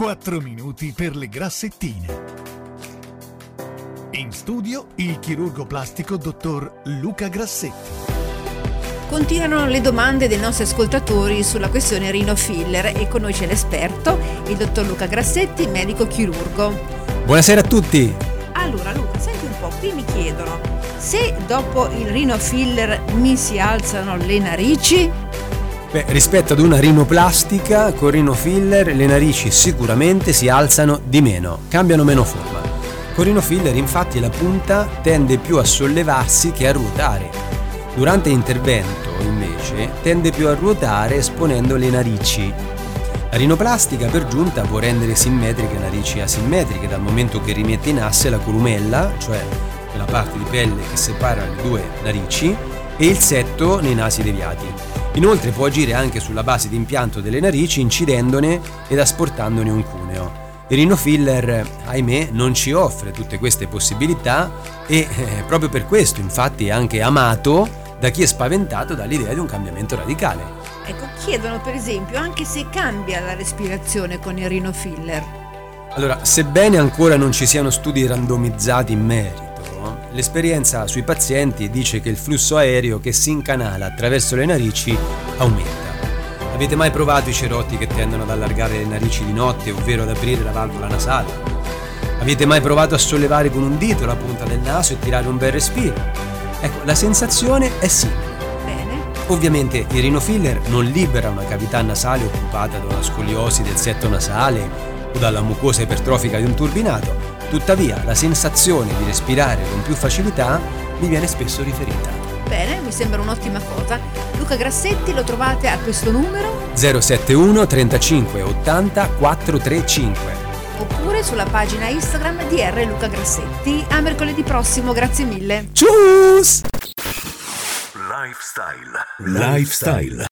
4 minuti per le grassettine. In studio il chirurgo plastico dottor Luca Grassetti. Continuano le domande dei nostri ascoltatori sulla questione rinofiller e con noi c'è l'esperto, il dottor Luca Grassetti, medico chirurgo. Buonasera a tutti! Allora Luca, senti un po', qui mi chiedono, se dopo il rinofiller mi si alzano le narici? Beh, rispetto ad una rinoplastica, con rinofiller le narici sicuramente si alzano di meno, cambiano meno forma. Con rinofiller infatti la punta tende più a sollevarsi che a ruotare Durante l'intervento, invece, tende più a ruotare esponendo le narici. La rinoplastica per giunta può rendere simmetriche narici asimmetriche dal momento che rimette in asse la columella, cioè quella parte di pelle che separa le due narici, e il setto nei nasi deviati. Inoltre può agire anche sulla base di impianto delle narici incidendone ed asportandone un cuneo. Il rinofiller, ahimè, non ci offre tutte queste possibilità e eh, proprio per questo infatti è anche amato da chi è spaventato dall'idea di un cambiamento radicale. Ecco, chiedono per esempio anche se cambia la respirazione con il rinofiller. Allora, sebbene ancora non ci siano studi randomizzati in merito, l'esperienza sui pazienti dice che il flusso aereo che si incanala attraverso le narici aumenta. Avete mai provato i cerotti che tendono ad allargare le narici di notte, ovvero ad aprire la valvola nasale? Avete mai provato a sollevare con un dito la punta del naso e tirare un bel respiro? Ecco, la sensazione è simile. Bene. Ovviamente il rinofiller non libera una cavità nasale occupata da una scoliosi del setto nasale o dalla mucosa ipertrofica di un turbinato, tuttavia la sensazione di respirare con più facilità mi viene spesso riferita. Bene, mi sembra un'ottima cosa. Luca Grassetti lo trovate a questo numero 071 35 80 435 oppure sulla pagina Instagram di R Luca Grassetti. A mercoledì prossimo, grazie mille. Cius! Lifestyle. Lifestyle.